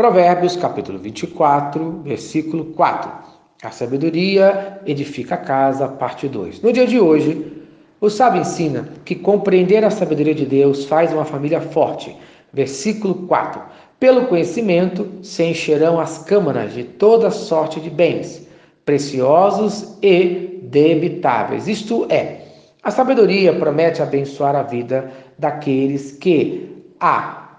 Provérbios, capítulo 24, versículo 4. A sabedoria edifica a casa, parte 2. No dia de hoje, o sábio ensina que compreender a sabedoria de Deus faz uma família forte. Versículo 4. Pelo conhecimento se encherão as câmaras de toda sorte de bens, preciosos e debitáveis. Isto é, a sabedoria promete abençoar a vida daqueles que a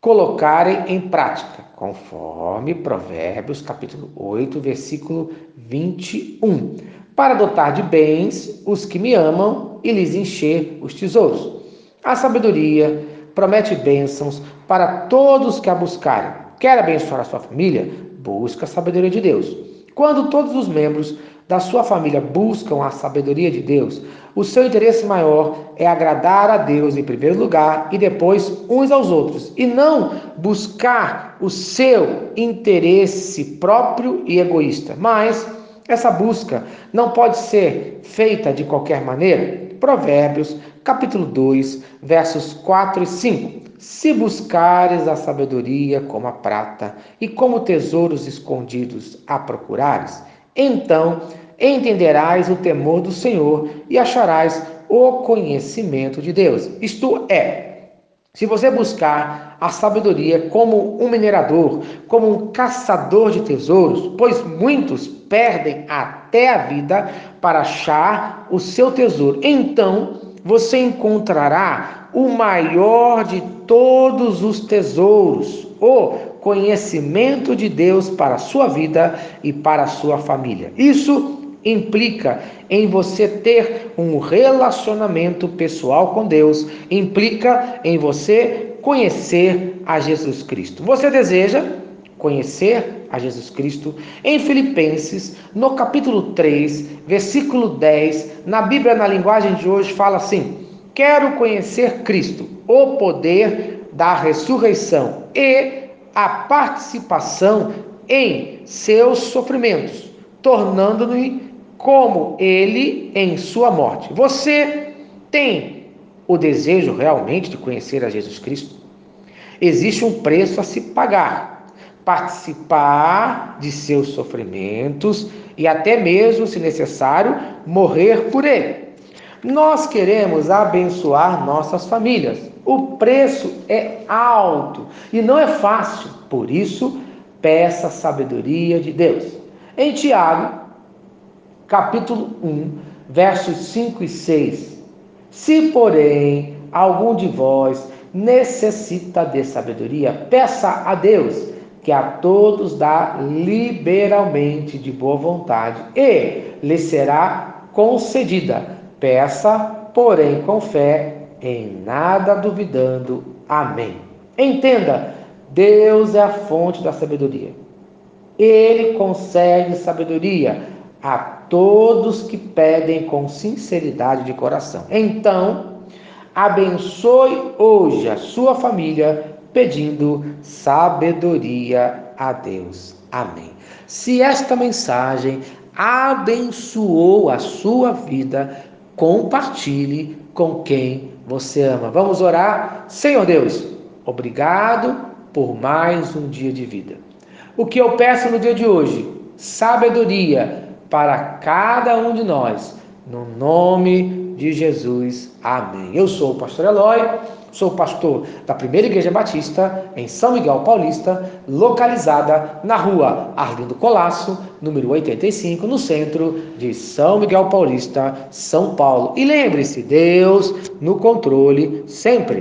colocarem em prática, conforme Provérbios capítulo 8, versículo 21, para dotar de bens os que me amam e lhes encher os tesouros. A sabedoria promete bênçãos para todos que a buscarem. Quer abençoar a sua família? Busca a sabedoria de Deus. Quando todos os membros da sua família buscam a sabedoria de Deus, o seu interesse maior é agradar a Deus em primeiro lugar e depois uns aos outros, e não buscar o seu interesse próprio e egoísta. Mas essa busca não pode ser feita de qualquer maneira. Provérbios, capítulo 2, versos 4 e 5. Se buscares a sabedoria como a prata e como tesouros escondidos a procurares, então entenderás o temor do Senhor e acharás o conhecimento de Deus. Isto é, se você buscar a sabedoria como um minerador, como um caçador de tesouros, pois muitos perdem até a vida para achar o seu tesouro, então você encontrará o maior de todos os tesouros, o conhecimento de Deus para a sua vida e para a sua família. Isso implica em você ter um relacionamento pessoal com Deus, implica em você conhecer a Jesus Cristo. Você deseja conhecer a Jesus Cristo? Em Filipenses, no capítulo 3, versículo 10, na Bíblia na linguagem de hoje fala assim: Quero conhecer Cristo, o poder da ressurreição e a participação em seus sofrimentos, tornando-me como ele em sua morte. Você tem o desejo realmente de conhecer a Jesus Cristo? Existe um preço a se pagar. Participar de seus sofrimentos e até mesmo, se necessário, morrer por ele. Nós queremos abençoar nossas famílias. O preço é alto e não é fácil. Por isso, peça sabedoria de Deus. Em Tiago, capítulo 1, versos 5 e 6. Se, porém, algum de vós necessita de sabedoria, peça a Deus, que a todos dá liberalmente de boa vontade, e lhe será concedida. Peça, porém, com fé, em nada duvidando. Amém. Entenda, Deus é a fonte da sabedoria. Ele concede sabedoria a todos que pedem com sinceridade de coração. Então, abençoe hoje a sua família pedindo sabedoria a Deus. Amém. Se esta mensagem abençoou a sua vida, compartilhe com quem você ama. Vamos orar? Senhor Deus, obrigado por mais um dia de vida. O que eu peço no dia de hoje? Sabedoria para cada um de nós. No nome de Jesus. Amém. Eu sou o pastor Eloy, sou pastor da Primeira Igreja Batista em São Miguel Paulista, localizada na rua Arlindo Colasso, número 85, no centro de São Miguel Paulista, São Paulo. E lembre-se, Deus no controle sempre.